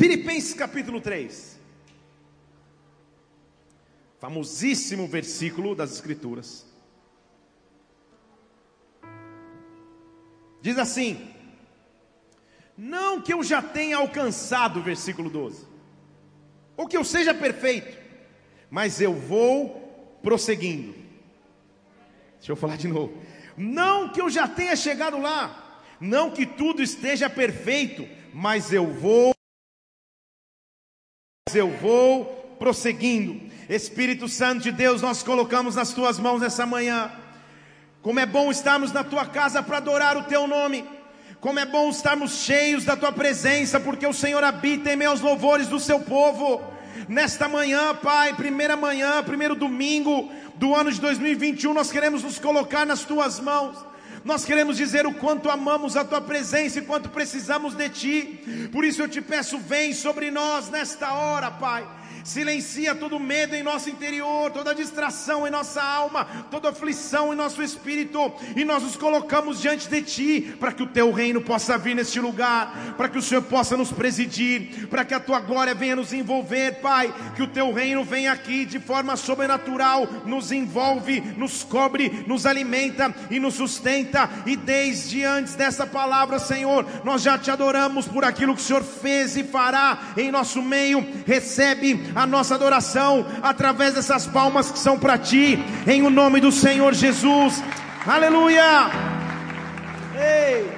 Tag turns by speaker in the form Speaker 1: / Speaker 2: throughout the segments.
Speaker 1: Filipenses capítulo 3. Famosíssimo versículo das Escrituras. Diz assim: Não que eu já tenha alcançado, versículo 12, ou que eu seja perfeito, mas eu vou prosseguindo. Deixa eu falar de novo. Não que eu já tenha chegado lá, não que tudo esteja perfeito, mas eu vou eu vou prosseguindo. Espírito Santo de Deus, nós colocamos nas tuas mãos essa manhã. Como é bom estarmos na tua casa para adorar o teu nome. Como é bom estarmos cheios da tua presença, porque o Senhor habita em meus louvores do seu povo. Nesta manhã, Pai, primeira manhã, primeiro domingo do ano de 2021, nós queremos nos colocar nas tuas mãos. Nós queremos dizer o quanto amamos a tua presença e quanto precisamos de ti. Por isso eu te peço, vem sobre nós nesta hora, Pai silencia todo medo em nosso interior, toda distração em nossa alma, toda aflição em nosso espírito, e nós nos colocamos diante de Ti, para que o Teu reino possa vir neste lugar, para que o Senhor possa nos presidir, para que a Tua glória venha nos envolver, Pai, que o Teu reino venha aqui de forma sobrenatural, nos envolve, nos cobre, nos alimenta e nos sustenta, e desde antes dessa palavra, Senhor, nós já te adoramos por aquilo que o Senhor fez e fará em nosso meio, recebe a nossa adoração através dessas palmas que são para ti, em o nome do Senhor Jesus. Aleluia! Ei!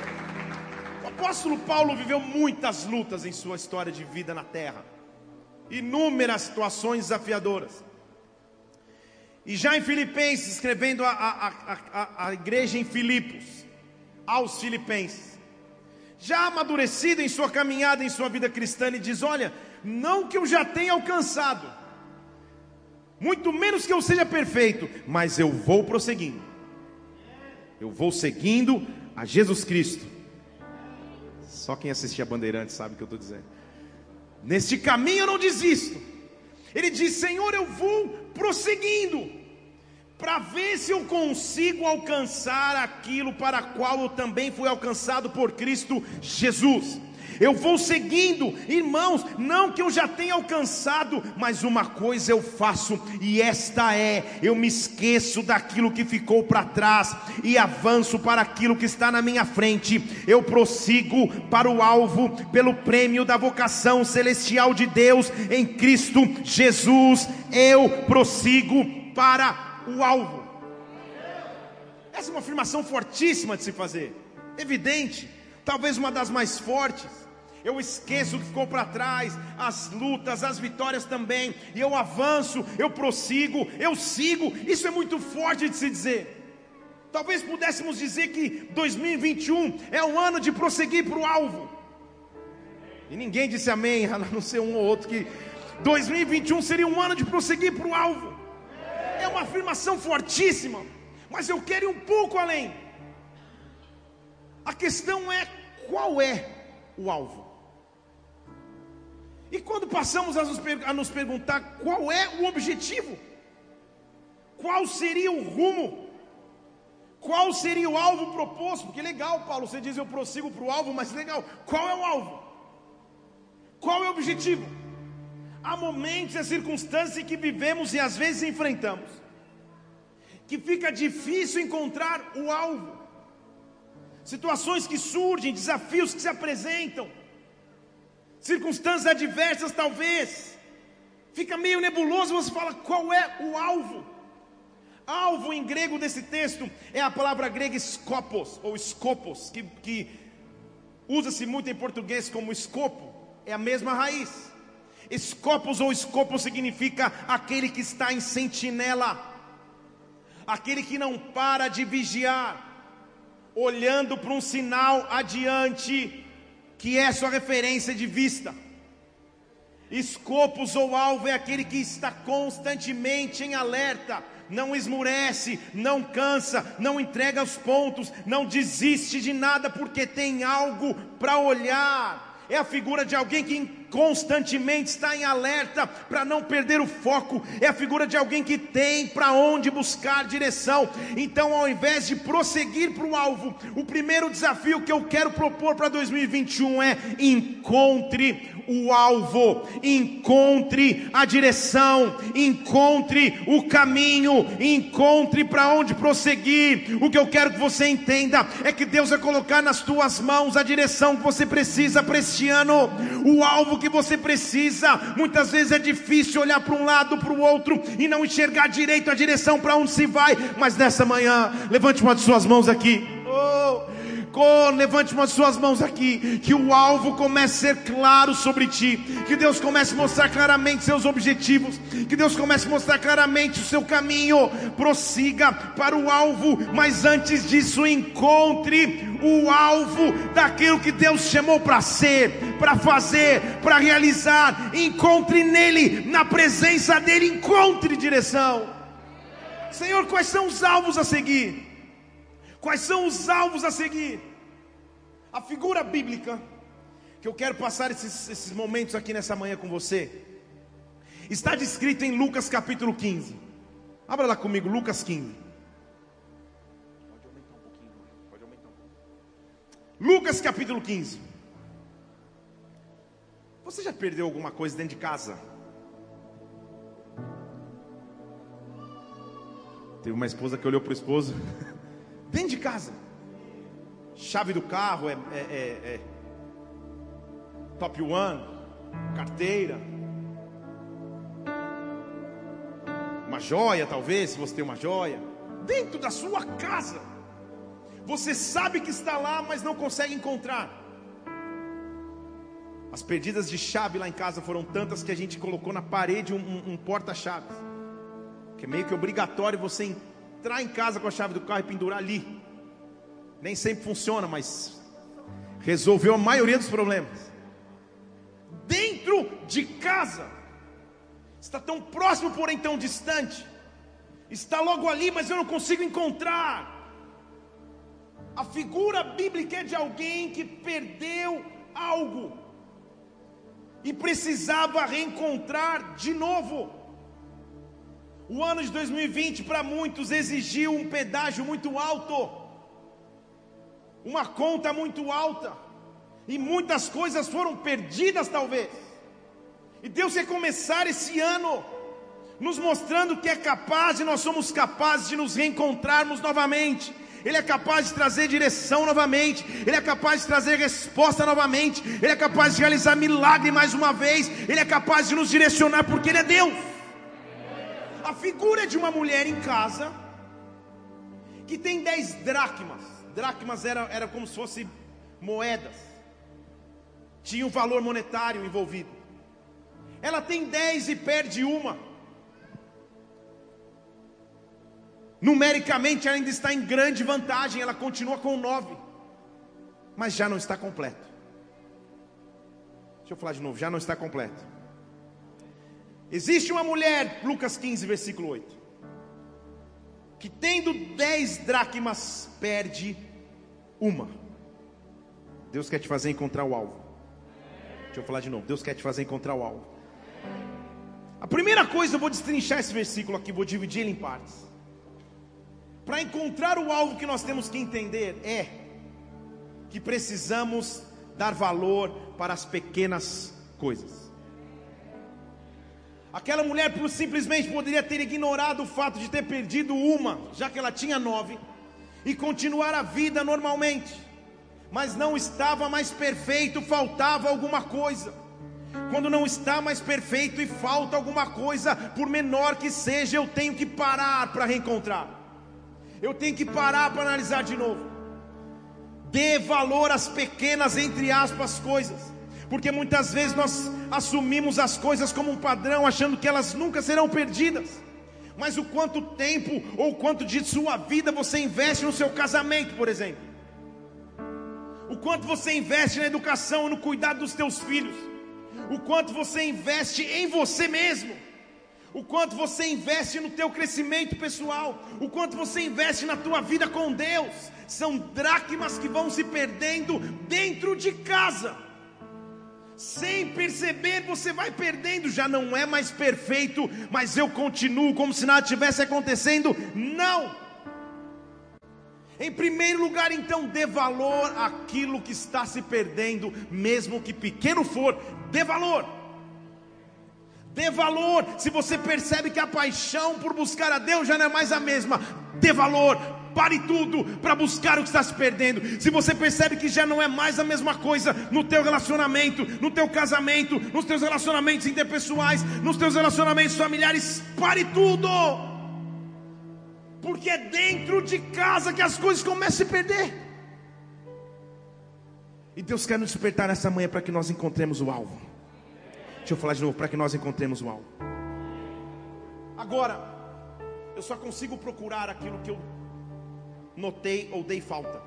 Speaker 1: O apóstolo Paulo viveu muitas lutas em sua história de vida na terra, inúmeras situações desafiadoras. E já em Filipenses, escrevendo a, a, a, a, igreja em Filipos, aos Filipenses, já amadurecido em sua caminhada, em sua vida cristã, ele diz: Olha, não que eu já tenha alcançado, muito menos que eu seja perfeito, mas eu vou prosseguindo, eu vou seguindo a Jesus Cristo. Só quem assistia Bandeirantes sabe o que eu estou dizendo. Neste caminho eu não desisto. Ele diz: Senhor, eu vou prosseguindo, para ver se eu consigo alcançar aquilo para qual eu também fui alcançado por Cristo Jesus. Eu vou seguindo, irmãos, não que eu já tenha alcançado, mas uma coisa eu faço, e esta é: eu me esqueço daquilo que ficou para trás e avanço para aquilo que está na minha frente, eu prossigo para o alvo, pelo prêmio da vocação celestial de Deus em Cristo Jesus, eu prossigo para o alvo. Essa é uma afirmação fortíssima de se fazer, evidente, talvez uma das mais fortes eu esqueço o que ficou para trás, as lutas, as vitórias também, e eu avanço, eu prossigo, eu sigo. Isso é muito forte de se dizer. Talvez pudéssemos dizer que 2021 é o ano de prosseguir para o alvo. E ninguém disse amém, a não ser um ou outro que 2021 seria um ano de prosseguir para o alvo. Afirmação fortíssima, mas eu quero ir um pouco além. A questão é qual é o alvo? E quando passamos a nos, a nos perguntar qual é o objetivo, qual seria o rumo, qual seria o alvo proposto? Porque legal, Paulo, você diz eu prossigo para o alvo, mas legal, qual é o alvo? Qual é o objetivo? Há momentos e circunstâncias que vivemos e às vezes enfrentamos, que fica difícil encontrar o alvo, situações que surgem, desafios que se apresentam, circunstâncias adversas talvez, fica meio nebuloso, você fala qual é o alvo? Alvo em grego desse texto é a palavra grega scopos, ou scopos, que, que usa-se muito em português como escopo, é a mesma raiz. Scopos ou escopo significa aquele que está em sentinela, aquele que não para de vigiar, olhando para um sinal adiante, que é sua referência de vista. Escopos ou alvo é aquele que está constantemente em alerta, não esmurece, não cansa, não entrega os pontos, não desiste de nada porque tem algo para olhar. É a figura de alguém que constantemente está em alerta para não perder o foco, é a figura de alguém que tem para onde buscar direção. Então, ao invés de prosseguir para o alvo, o primeiro desafio que eu quero propor para 2021 é encontre o alvo, encontre a direção, encontre o caminho, encontre para onde prosseguir. O que eu quero que você entenda é que Deus vai colocar nas tuas mãos a direção que você precisa para este ano, o alvo que você precisa. Muitas vezes é difícil olhar para um lado, para o outro e não enxergar direito a direção para onde se vai, mas nessa manhã, levante uma de suas mãos aqui. Oh, Oh, levante uma suas mãos aqui, que o alvo comece a ser claro sobre ti, que Deus comece a mostrar claramente seus objetivos, que Deus comece a mostrar claramente o seu caminho, prossiga para o alvo, mas antes disso encontre o alvo daquilo que Deus chamou para ser, para fazer, para realizar, encontre nele, na presença dele, encontre direção. Senhor, quais são os alvos a seguir? Quais são os alvos a seguir? A figura bíblica, que eu quero passar esses, esses momentos aqui nessa manhã com você, está descrita em Lucas capítulo 15. Abra lá comigo, Lucas 15. Pode aumentar um pouquinho, pode aumentar um pouquinho. Lucas capítulo 15. Você já perdeu alguma coisa dentro de casa? Teve uma esposa que olhou para o esposo. dentro de casa. Chave do carro é, é, é, é top one, carteira, uma joia, talvez, se você tem uma joia, dentro da sua casa. Você sabe que está lá, mas não consegue encontrar. As perdidas de chave lá em casa foram tantas que a gente colocou na parede um, um, um porta-chaves, que é meio que obrigatório você entrar em casa com a chave do carro e pendurar ali. Nem sempre funciona, mas resolveu a maioria dos problemas. Dentro de casa, está tão próximo, porém tão distante. Está logo ali, mas eu não consigo encontrar. A figura bíblica é de alguém que perdeu algo e precisava reencontrar de novo. O ano de 2020 para muitos exigiu um pedágio muito alto, uma conta muito alta, e muitas coisas foram perdidas, talvez. E Deus quer começar esse ano nos mostrando que é capaz e nós somos capazes de nos reencontrarmos novamente. Ele é capaz de trazer direção novamente, Ele é capaz de trazer resposta novamente, Ele é capaz de realizar milagre mais uma vez, Ele é capaz de nos direcionar, porque Ele é Deus a figura de uma mulher em casa que tem dez dracmas. Dracmas era, era como se fossem moedas, tinha um valor monetário envolvido. Ela tem dez e perde uma. Numericamente ainda está em grande vantagem, ela continua com nove, mas já não está completo. Deixa eu falar de novo, já não está completo. Existe uma mulher, Lucas 15, versículo 8, que tendo dez dracmas, perde uma. Deus quer te fazer encontrar o alvo. Deixa eu falar de novo. Deus quer te fazer encontrar o alvo. A primeira coisa, eu vou destrinchar esse versículo aqui, vou dividir ele em partes. Para encontrar o alvo que nós temos que entender é que precisamos dar valor para as pequenas coisas. Aquela mulher simplesmente poderia ter ignorado o fato de ter perdido uma, já que ela tinha nove, e continuar a vida normalmente, mas não estava mais perfeito, faltava alguma coisa. Quando não está mais perfeito e falta alguma coisa, por menor que seja, eu tenho que parar para reencontrar, eu tenho que parar para analisar de novo. Dê valor às pequenas, entre aspas, coisas porque muitas vezes nós assumimos as coisas como um padrão, achando que elas nunca serão perdidas. Mas o quanto tempo ou quanto de sua vida você investe no seu casamento, por exemplo? O quanto você investe na educação, no cuidado dos teus filhos? O quanto você investe em você mesmo? O quanto você investe no teu crescimento pessoal? O quanto você investe na tua vida com Deus? São dracmas que vão se perdendo dentro de casa Sem perceber, você vai perdendo, já não é mais perfeito, mas eu continuo como se nada tivesse acontecendo. Não. Em primeiro lugar, então, dê valor àquilo que está se perdendo, mesmo que pequeno for, dê valor. Dê valor. Se você percebe que a paixão por buscar a Deus já não é mais a mesma, dê valor. Pare tudo para buscar o que está se perdendo. Se você percebe que já não é mais a mesma coisa no teu relacionamento, no teu casamento, nos teus relacionamentos interpessoais, nos teus relacionamentos familiares, pare tudo. Porque é dentro de casa que as coisas começam a se perder. E Deus quer nos despertar nessa manhã para que nós encontremos o alvo. Deixa eu falar de novo, para que nós encontremos o alvo. Agora, eu só consigo procurar aquilo que eu notei ou dei falta.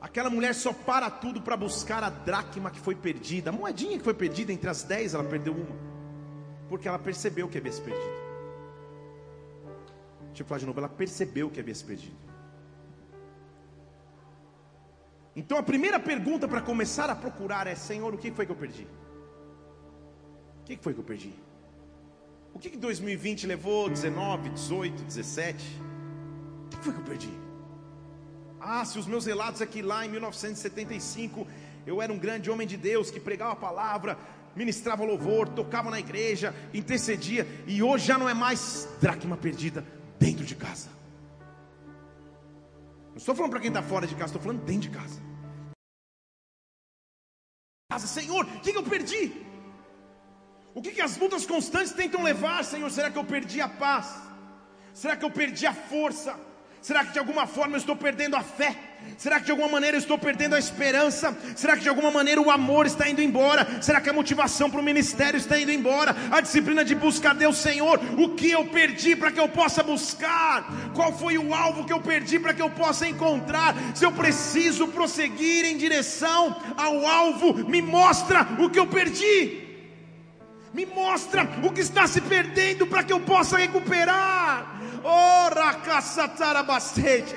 Speaker 1: Aquela mulher só para tudo para buscar a dracma que foi perdida, a moedinha que foi perdida entre as dez, ela perdeu uma, porque ela percebeu que havia se perdido. Deixa eu falar de novo, ela percebeu que havia se perdido. Então a primeira pergunta para começar a procurar é: Senhor, o que foi que eu perdi? O que foi que eu perdi? O que, que 2020 levou? 19, 18, 17? O que foi que eu perdi? Ah, se os meus relatos aqui lá em 1975, eu era um grande homem de Deus que pregava a palavra, ministrava louvor, tocava na igreja, intercedia, e hoje já não é mais dracma perdida dentro de casa. Não estou falando para quem está fora de casa, estou falando dentro de casa. Senhor, o que, que eu perdi? O que, que as lutas constantes tentam levar, Senhor? Será que eu perdi a paz? Será que eu perdi a força? Será que de alguma forma eu estou perdendo a fé? Será que de alguma maneira eu estou perdendo a esperança? Será que de alguma maneira o amor está indo embora? Será que a motivação para o ministério está indo embora? A disciplina de buscar Deus, Senhor, o que eu perdi para que eu possa buscar? Qual foi o alvo que eu perdi para que eu possa encontrar? Se eu preciso prosseguir em direção ao alvo, me mostra o que eu perdi. Me mostra o que está se perdendo para que eu possa recuperar.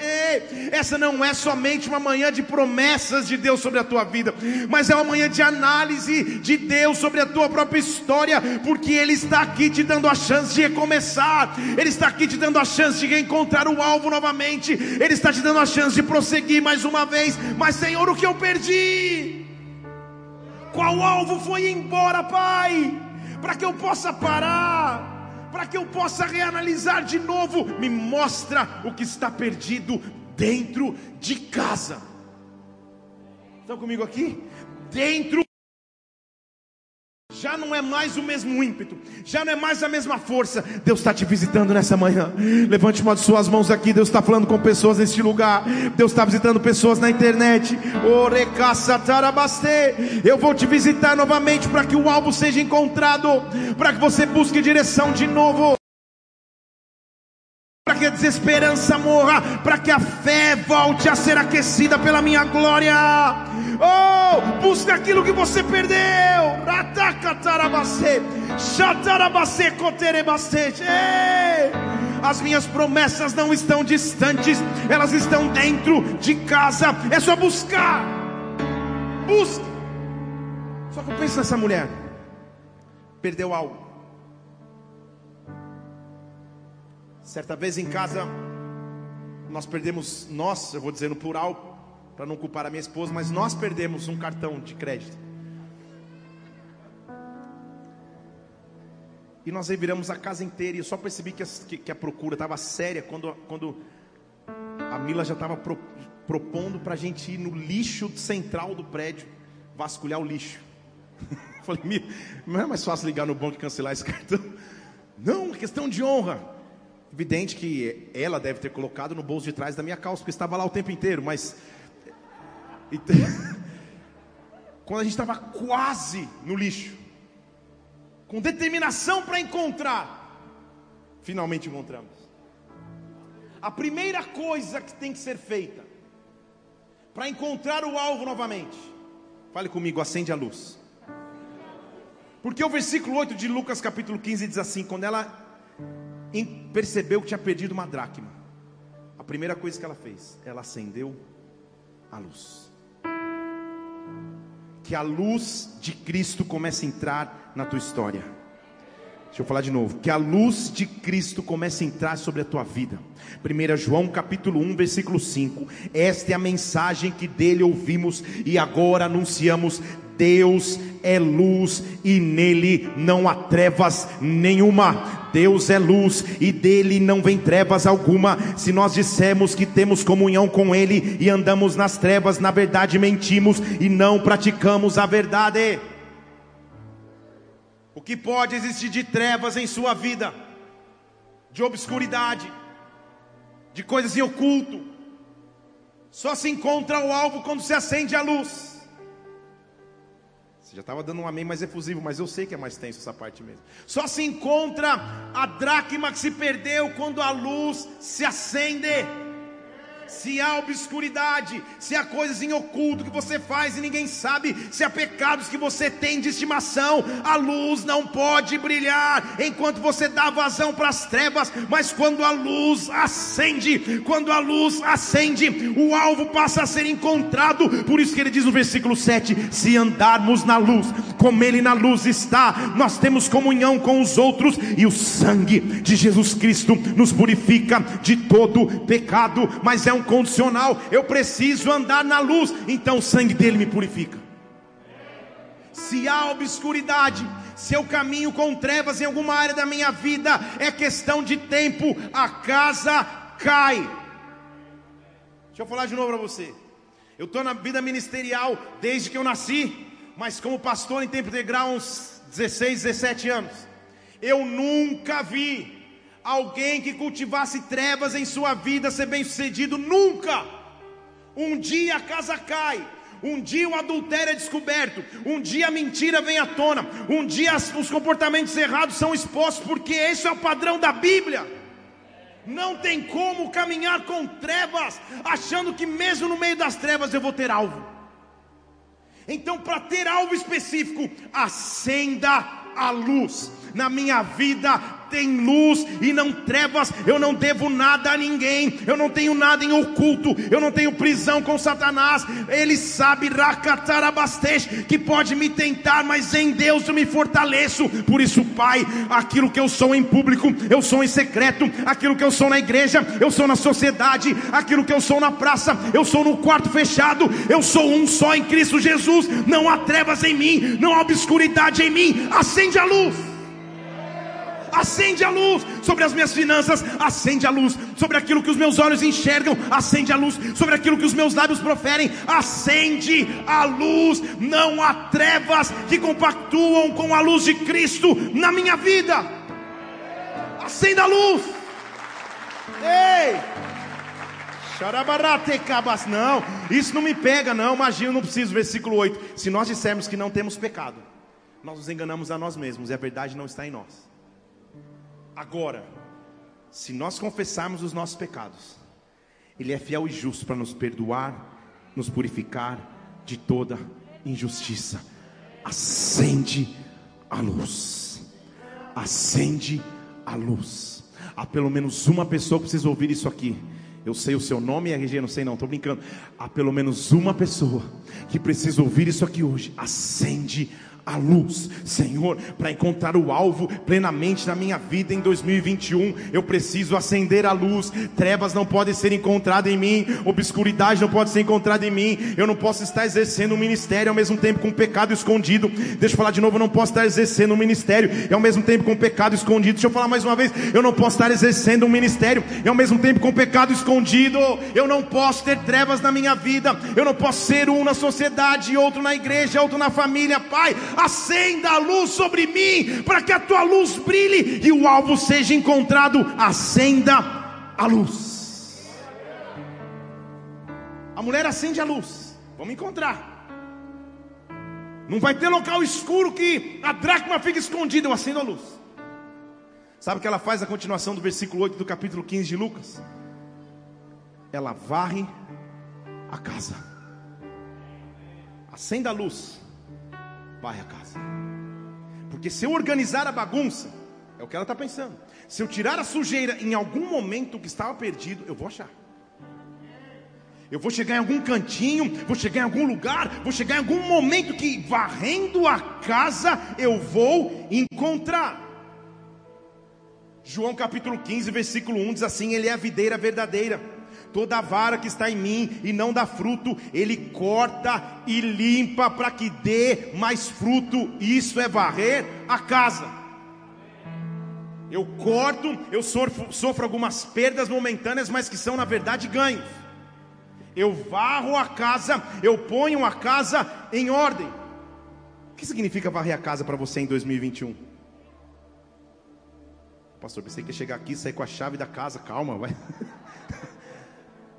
Speaker 1: Ei, essa não é somente uma manhã de promessas de Deus sobre a tua vida, mas é uma manhã de análise de Deus sobre a tua própria história, porque Ele está aqui te dando a chance de recomeçar, Ele está aqui te dando a chance de reencontrar o alvo novamente, Ele está te dando a chance de prosseguir mais uma vez. Mas, Senhor, o que eu perdi? Qual alvo foi embora, Pai? Para que eu possa parar para que eu possa reanalisar de novo. Me mostra o que está perdido dentro de casa. Estão comigo aqui? Dentro já não é mais o mesmo ímpeto, já não é mais a mesma força. Deus está te visitando nessa manhã. Levante uma de suas mãos aqui. Deus está falando com pessoas neste lugar. Deus está visitando pessoas na internet. Eu vou te visitar novamente para que o alvo seja encontrado, para que você busque direção de novo para que a desesperança morra, para que a fé volte a ser aquecida pela minha glória. Oh, busca aquilo que você perdeu. As minhas promessas não estão distantes, elas estão dentro de casa. É só buscar. Busca. Só que eu penso nessa mulher. Perdeu algo. Certa vez em casa, nós perdemos, nós, eu vou dizer no plural, para não culpar a minha esposa, mas nós perdemos um cartão de crédito. E nós reviramos a casa inteira. E eu só percebi que a, que, a procura estava séria quando, quando a Mila já estava pro, propondo para a gente ir no lixo central do prédio vasculhar o lixo. Falei, Mila, não é mais fácil ligar no banco e cancelar esse cartão? Não, questão de honra. Evidente que ela deve ter colocado no bolso de trás da minha calça, porque estava lá o tempo inteiro, mas. Quando a gente estava quase no lixo, com determinação para encontrar, finalmente encontramos. A primeira coisa que tem que ser feita para encontrar o alvo novamente, fale comigo, acende a luz. Porque o versículo 8 de Lucas capítulo 15 diz assim: quando ela percebeu que tinha perdido uma dracma. A primeira coisa que ela fez, ela acendeu a luz. Que a luz de Cristo comece a entrar na tua história. Deixa eu falar de novo. Que a luz de Cristo comece a entrar sobre a tua vida. 1 João capítulo 1, versículo 5. Esta é a mensagem que dele ouvimos e agora anunciamos. Deus é luz e nele não há trevas nenhuma. Deus é luz e dele não vem trevas alguma. Se nós dissermos que temos comunhão com ele e andamos nas trevas, na verdade mentimos e não praticamos a verdade. O que pode existir de trevas em sua vida, de obscuridade, de coisas em oculto, só se encontra o alvo quando se acende a luz. Você já estava dando um amém mais efusivo, mas eu sei que é mais tenso essa parte mesmo. Só se encontra a dracma que se perdeu quando a luz se acende se há obscuridade, se há coisas em oculto que você faz e ninguém sabe, se há pecados que você tem de estimação, a luz não pode brilhar enquanto você dá vazão para as trevas, mas quando a luz acende, quando a luz acende, o alvo passa a ser encontrado. Por isso que ele diz no versículo 7: se andarmos na luz, como ele na luz está, nós temos comunhão com os outros e o sangue de Jesus Cristo nos purifica de todo pecado, mas é um condicional, eu preciso andar na luz, então o sangue dele me purifica. Se há obscuridade, se eu caminho com trevas em alguma área da minha vida, é questão de tempo, a casa cai. Deixa eu falar de novo para você. Eu estou na vida ministerial desde que eu nasci, mas como pastor em tempo integral uns 16, 17 anos. Eu nunca vi alguém que cultivasse trevas em sua vida ser bem sucedido, nunca. Um dia a casa cai, um dia o adultério é descoberto, um dia a mentira vem à tona, um dia os comportamentos errados são expostos, porque esse é o padrão da Bíblia. Não tem como caminhar com trevas, achando que mesmo no meio das trevas eu vou ter alvo. Então, para ter alvo específico, acenda a luz na minha vida tem luz e não trevas, eu não devo nada a ninguém, eu não tenho nada em oculto, eu não tenho prisão com Satanás, ele sabe que pode me tentar, mas em Deus eu me fortaleço, por isso, Pai, aquilo que eu sou em público, eu sou em secreto, aquilo que eu sou na igreja, eu sou na sociedade, aquilo que eu sou na praça, eu sou no quarto fechado, eu sou um só em Cristo Jesus, não há trevas em mim, não há obscuridade em mim, acende a luz acende a luz sobre as minhas finanças, acende a luz sobre aquilo que os meus olhos enxergam, acende a luz sobre aquilo que os meus lábios proferem, acende a luz. Não há trevas que compactuam com a luz de Cristo na minha vida. Acenda a luz. Ei! Não, isso não me pega, não. Imagina, não preciso. Versículo 8: Se nós dissermos que não temos pecado, nós nos enganamos a nós mesmos e a verdade não está em nós. Agora, se nós confessarmos os nossos pecados, Ele é fiel e justo para nos perdoar, nos purificar de toda injustiça. Acende a luz, acende a luz. Há pelo menos uma pessoa que precisa ouvir isso aqui. Eu sei o seu nome RG, não sei não, estou brincando. Há pelo menos uma pessoa que precisa ouvir isso aqui hoje. Acende a a luz, Senhor, para encontrar o alvo plenamente na minha vida em 2021. Eu preciso acender a luz. Trevas não podem ser encontradas em mim, obscuridade não pode ser encontrada em mim. Eu não posso estar exercendo um ministério ao mesmo tempo com pecado escondido. Deixa eu falar de novo, eu não posso estar exercendo um ministério e ao mesmo tempo com pecado escondido. Deixa eu falar mais uma vez, eu não posso estar exercendo um ministério e ao mesmo tempo com pecado escondido. Eu não posso ter trevas na minha vida. Eu não posso ser um na sociedade, outro na igreja, outro na família. Pai, acenda a luz sobre mim, para que a tua luz brilhe e o alvo seja encontrado. Acenda a luz. A mulher acende a luz, vamos encontrar. Não vai ter local escuro que a dracma fique escondida, eu acendo a luz. Sabe o que ela faz a continuação do versículo 8 do capítulo 15 de Lucas? Ela varre a casa. Acenda a luz varre a casa. Porque se eu organizar a bagunça, é o que ela está pensando. Se eu tirar a sujeira em algum momento que estava perdido, eu vou achar. Eu vou chegar em algum cantinho, vou chegar em algum lugar, vou chegar em algum momento que varrendo a casa eu vou encontrar. João capítulo 15, versículo 1 diz assim: Ele é a videira verdadeira. Toda vara que está em mim e não dá fruto, ele corta e limpa para que dê mais fruto. Isso é varrer a casa. Eu corto, eu sofro, sofro algumas perdas momentâneas, mas que são na verdade ganhos eu varro a casa, eu ponho a casa em ordem. O que significa varrer a casa para você em 2021? Pastor, pensei que ia chegar aqui e sair com a chave da casa. Calma, vai.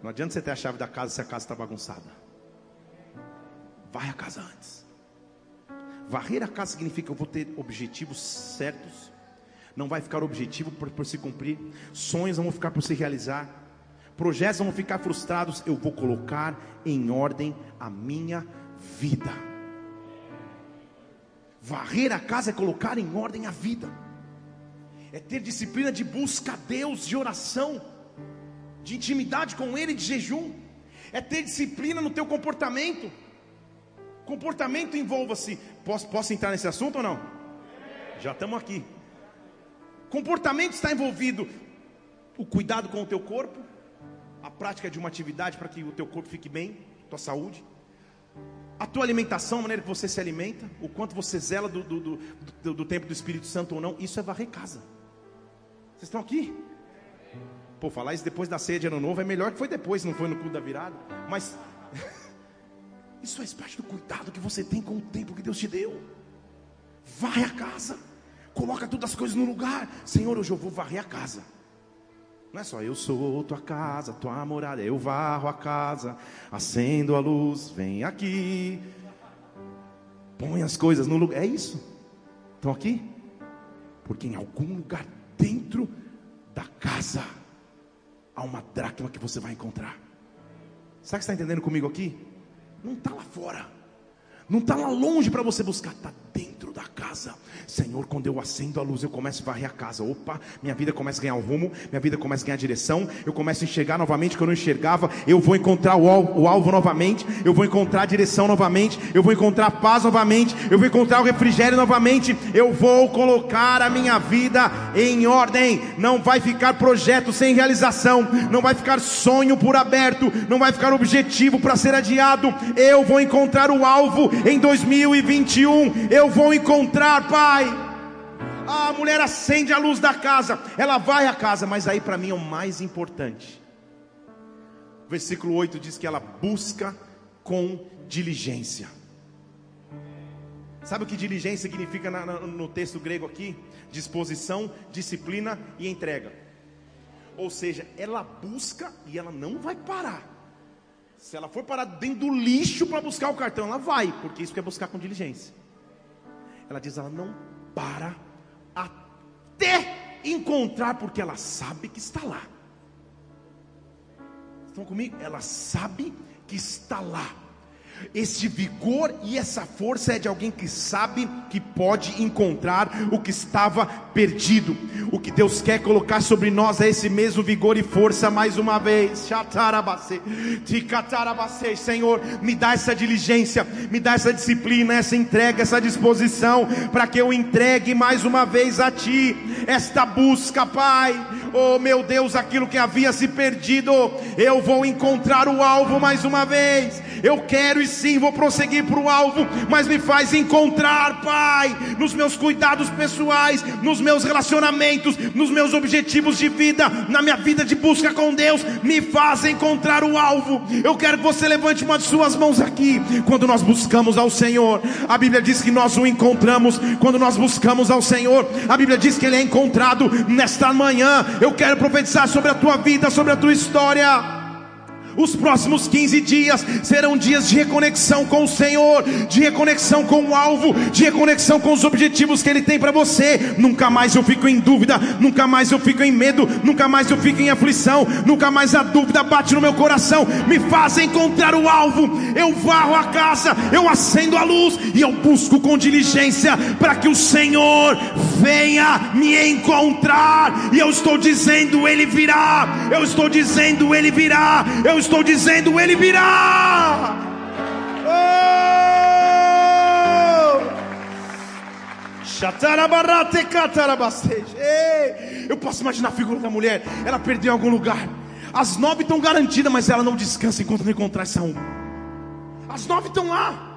Speaker 1: Não adianta você ter a chave da casa se a casa está bagunçada. Varre a casa antes. Varrer a casa significa que eu vou ter objetivos certos. Não vai ficar objetivo por, por se cumprir. Sonhos não vão ficar por se realizar projetos vão ficar frustrados, eu vou colocar em ordem a minha vida. Varrer a casa é colocar em ordem a vida, é ter disciplina de busca a Deus, de oração, de intimidade com Ele, de jejum, é ter disciplina no teu comportamento. Comportamento envolva-se. Posso, posso entrar nesse assunto ou não? Já estamos aqui. Comportamento está envolvido o cuidado com o teu corpo, a prática de uma atividade para que o teu corpo fique bem, tua saúde, a tua alimentação, a maneira que você se alimenta, o quanto você zela do, do, do, do, do tempo do Espírito Santo ou não, isso é varrer casa. Vocês estão aqui? Pô, falar isso depois da ceia de ano novo é melhor que foi depois, não foi no culto da virada. Mas isso faz parte do cuidado que você tem com o tempo que Deus te deu. Vai a casa, coloca todas as coisas no lugar. Senhor, hoje eu vou varrer a casa. Não é só eu sou tua casa, tua morada, eu varro a casa, acendo a luz, vem aqui, põe as coisas no lugar. É isso. Estão aqui? Porque em algum lugar dentro da casa uma dracma que você vai encontrar. O que está entendendo comigo aqui? Não está lá fora, não está lá longe para você buscar, está dentro da casa. Senhor, quando eu acendo a luz, eu começo a varrer a casa. Opa, minha vida começa a ganhar o rumo, minha vida começa a ganhar direção. Eu começo a enxergar novamente que eu não enxergava. Eu vou encontrar o alvo, o alvo novamente. Eu vou encontrar a direção novamente. Eu vou encontrar a paz novamente. Eu vou encontrar o refrigério novamente. Eu vou colocar a minha vida em ordem. Não vai ficar projeto sem realização. Não vai ficar sonho por aberto. Não vai ficar objetivo para ser adiado. Eu vou encontrar o alvo em 2021. Eu vou encontrar, Pai a mulher acende a luz da casa, ela vai à casa, mas aí para mim é o mais importante. Versículo 8 diz que ela busca com diligência. Sabe o que diligência significa no texto grego aqui? Disposição, disciplina e entrega. Ou seja, ela busca e ela não vai parar. Se ela for parar dentro do lixo para buscar o cartão, ela vai, porque isso quer buscar com diligência. Ela diz: ela não para até encontrar, porque ela sabe que está lá. Estão comigo? Ela sabe que está lá. Esse vigor e essa força é de alguém que sabe que pode encontrar o que estava perdido. O que Deus quer colocar sobre nós é esse mesmo vigor e força mais uma vez. Senhor, me dá essa diligência, me dá essa disciplina, essa entrega, essa disposição, para que eu entregue mais uma vez a Ti esta busca, Pai. Oh meu Deus, aquilo que havia se perdido, eu vou encontrar o alvo mais uma vez. Eu quero sim, vou prosseguir para o alvo, mas me faz encontrar, Pai, nos meus cuidados pessoais, nos meus relacionamentos, nos meus objetivos de vida, na minha vida de busca com Deus, me faz encontrar o alvo. Eu quero que você levante uma de suas mãos aqui. Quando nós buscamos ao Senhor, a Bíblia diz que nós o encontramos. Quando nós buscamos ao Senhor, a Bíblia diz que ele é encontrado nesta manhã. Eu quero profetizar sobre a tua vida, sobre a tua história. Os próximos 15 dias serão dias de reconexão com o Senhor, de reconexão com o alvo, de reconexão com os objetivos que Ele tem para você. Nunca mais eu fico em dúvida, nunca mais eu fico em medo, nunca mais eu fico em aflição, nunca mais a dúvida bate no meu coração, me faz encontrar o alvo. Eu varro a casa, eu acendo a luz e eu busco com diligência para que o Senhor venha me encontrar. E eu estou dizendo, Ele virá. Eu estou dizendo, Ele virá. Eu estou dizendo, ele virá. Eu posso imaginar a figura da mulher. Ela perdeu em algum lugar. As nove estão garantidas, mas ela não descansa enquanto não encontrar essa uma. As nove estão lá.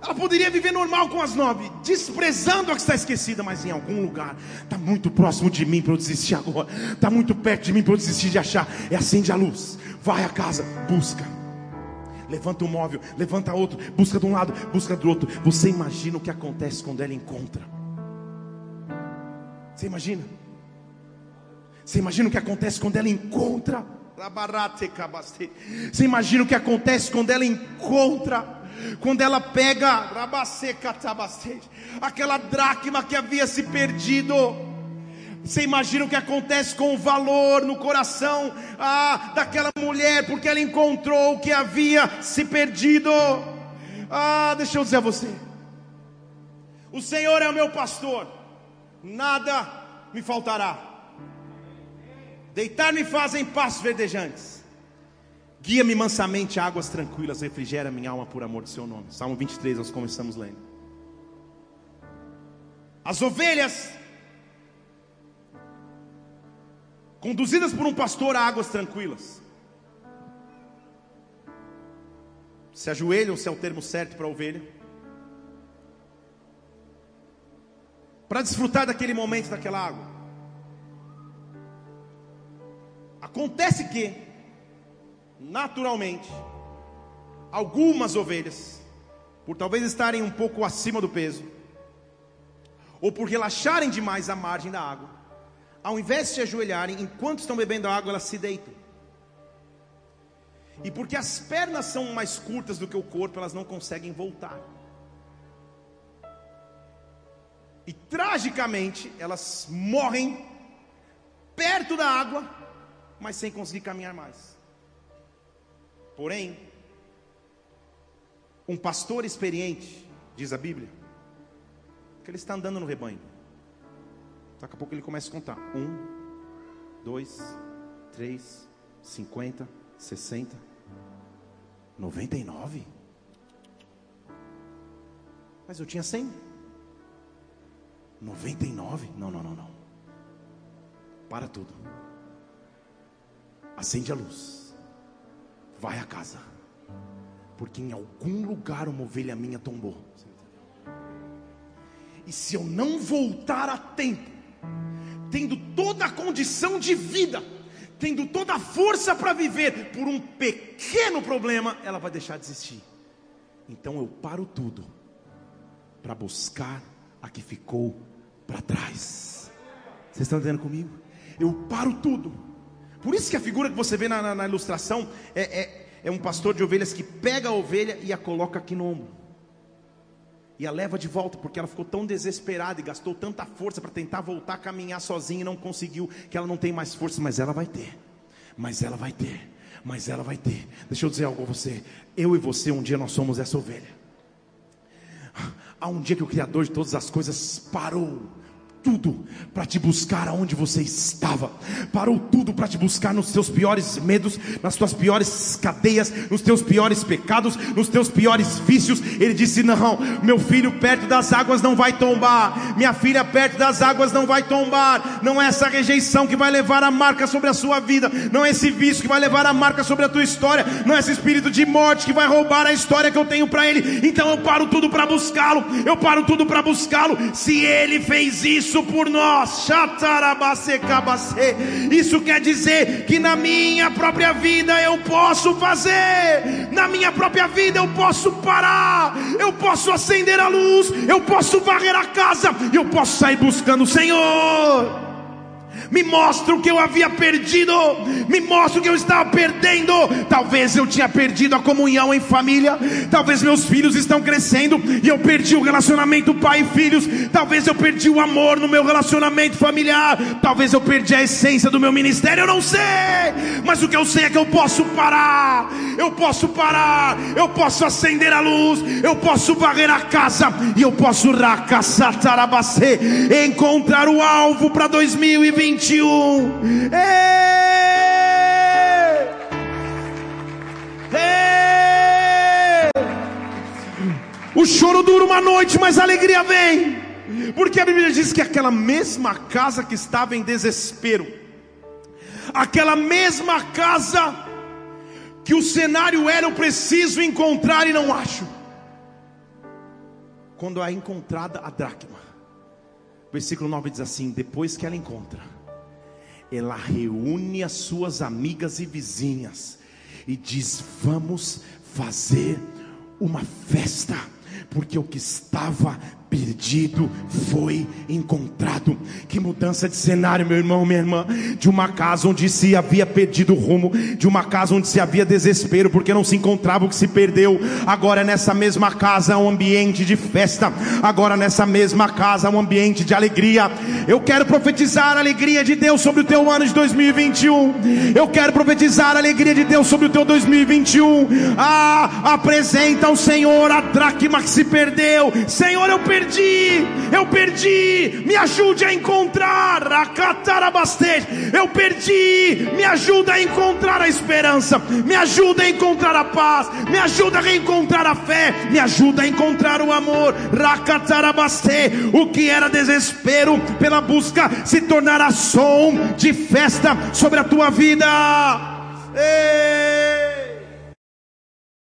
Speaker 1: Ela poderia viver normal com as nove, desprezando a que está esquecida, mas em algum lugar está muito próximo de mim para eu desistir agora. Está muito perto de mim para eu desistir de achar. É acende a luz, vai à casa, busca. Levanta um móvel, levanta outro, busca de um lado, busca do outro. Você imagina o que acontece quando ela encontra? Você imagina? Você imagina o que acontece quando ela encontra? Você imagina o que acontece quando ela encontra? Quando ela pega aquela dracma que havia se perdido. Você imagina o que acontece com o valor no coração ah, daquela mulher, porque ela encontrou o que havia se perdido. Ah, deixa eu dizer a você: o Senhor é o meu pastor, nada me faltará. Deitar-me fazem passos verdejantes Guia-me mansamente a águas tranquilas, refrigera minha alma por amor do seu nome. Salmo 23, nós começamos lendo. As ovelhas, conduzidas por um pastor a águas tranquilas, se ajoelham, se é o termo certo para a ovelha, para desfrutar daquele momento, daquela água. Acontece que, naturalmente, algumas ovelhas, por talvez estarem um pouco acima do peso, ou por relaxarem demais à margem da água, ao invés de se ajoelharem, enquanto estão bebendo a água, elas se deitam. E porque as pernas são mais curtas do que o corpo, elas não conseguem voltar. E tragicamente, elas morrem perto da água, mas sem conseguir caminhar mais. Porém, um pastor experiente, diz a Bíblia, que ele está andando no rebanho. Daqui a pouco ele começa a contar: um, dois, três, cinquenta, sessenta, noventa e nove. Mas eu tinha cem. Noventa e nove? Não, não, não, não. Para tudo. Acende a luz vai a casa, porque em algum lugar uma ovelha minha tombou. E se eu não voltar a tempo, tendo toda a condição de vida, tendo toda a força para viver, por um pequeno problema, ela vai deixar de existir. Então eu paro tudo para buscar a que ficou para trás. Vocês estão entendendo comigo? Eu paro tudo por isso que a figura que você vê na, na, na ilustração é, é, é, um pastor de ovelhas que pega a ovelha e a coloca aqui no ombro. E a leva de volta, porque ela ficou tão desesperada e gastou tanta força para tentar voltar a caminhar sozinha e não conseguiu, que ela não tem mais força, mas ela vai ter. Mas ela vai ter. Mas ela vai ter. Deixa eu dizer algo a você. Eu e você, um dia nós somos essa ovelha. Há um dia que o Criador de todas as coisas parou tudo para te buscar aonde você estava, parou tudo para te buscar nos teus piores medos, nas tuas piores cadeias, nos teus piores pecados, nos teus piores vícios. Ele disse: Não, meu filho perto das águas não vai tombar, minha filha perto das águas não vai tombar. Não é essa rejeição que vai levar a marca sobre a sua vida, não é esse vício que vai levar a marca sobre a tua história, não é esse espírito de morte que vai roubar a história que eu tenho para ele. Então eu paro tudo para buscá-lo, eu paro tudo para buscá-lo. Se ele fez isso, por nós. Isso quer dizer que na minha própria vida eu posso fazer, na minha própria vida eu posso parar, eu posso acender a luz, eu posso varrer a casa, eu posso sair buscando o Senhor me mostra o que eu havia perdido, me mostra o que eu estava perdendo. Talvez eu tinha perdido a comunhão em família, talvez meus filhos estão crescendo e eu perdi o relacionamento pai e filhos, talvez eu perdi o amor no meu relacionamento familiar, talvez eu perdi a essência do meu ministério, eu não sei, mas o que eu sei é que eu posso parar, eu posso parar, eu posso acender a luz, eu posso varrer a casa. E eu posso encontrar o alvo para 2020 21. Ei! Ei! O choro dura uma noite, mas a alegria vem. Porque a Bíblia diz que aquela mesma casa que estava em desespero, aquela mesma casa que o cenário era eu preciso encontrar e não acho. Quando é encontrada a dracma, versículo 9 diz assim: depois que ela encontra, ela reúne as suas amigas e vizinhas e diz: Vamos fazer uma festa, porque o que estava perdido foi encontrado. Que mudança de cenário, meu irmão, minha irmã. De uma casa onde se havia perdido o rumo, de uma casa onde se havia desespero porque não se encontrava o que se perdeu. Agora nessa mesma casa um ambiente de festa. Agora nessa mesma casa um ambiente de alegria. Eu quero profetizar a alegria de Deus sobre o teu ano de 2021. Eu quero profetizar a alegria de Deus sobre o teu 2021. Ah, apresenta ao Senhor a dracma que se perdeu. Senhor, eu perdi perdi, eu perdi, me ajude a encontrar a catarabastej, eu perdi, me ajuda a encontrar a esperança, me ajuda a encontrar a paz, me ajuda a reencontrar a fé, me ajuda a encontrar o amor, Rakatarabaste, o que era desespero pela busca se tornará som de festa sobre a tua vida.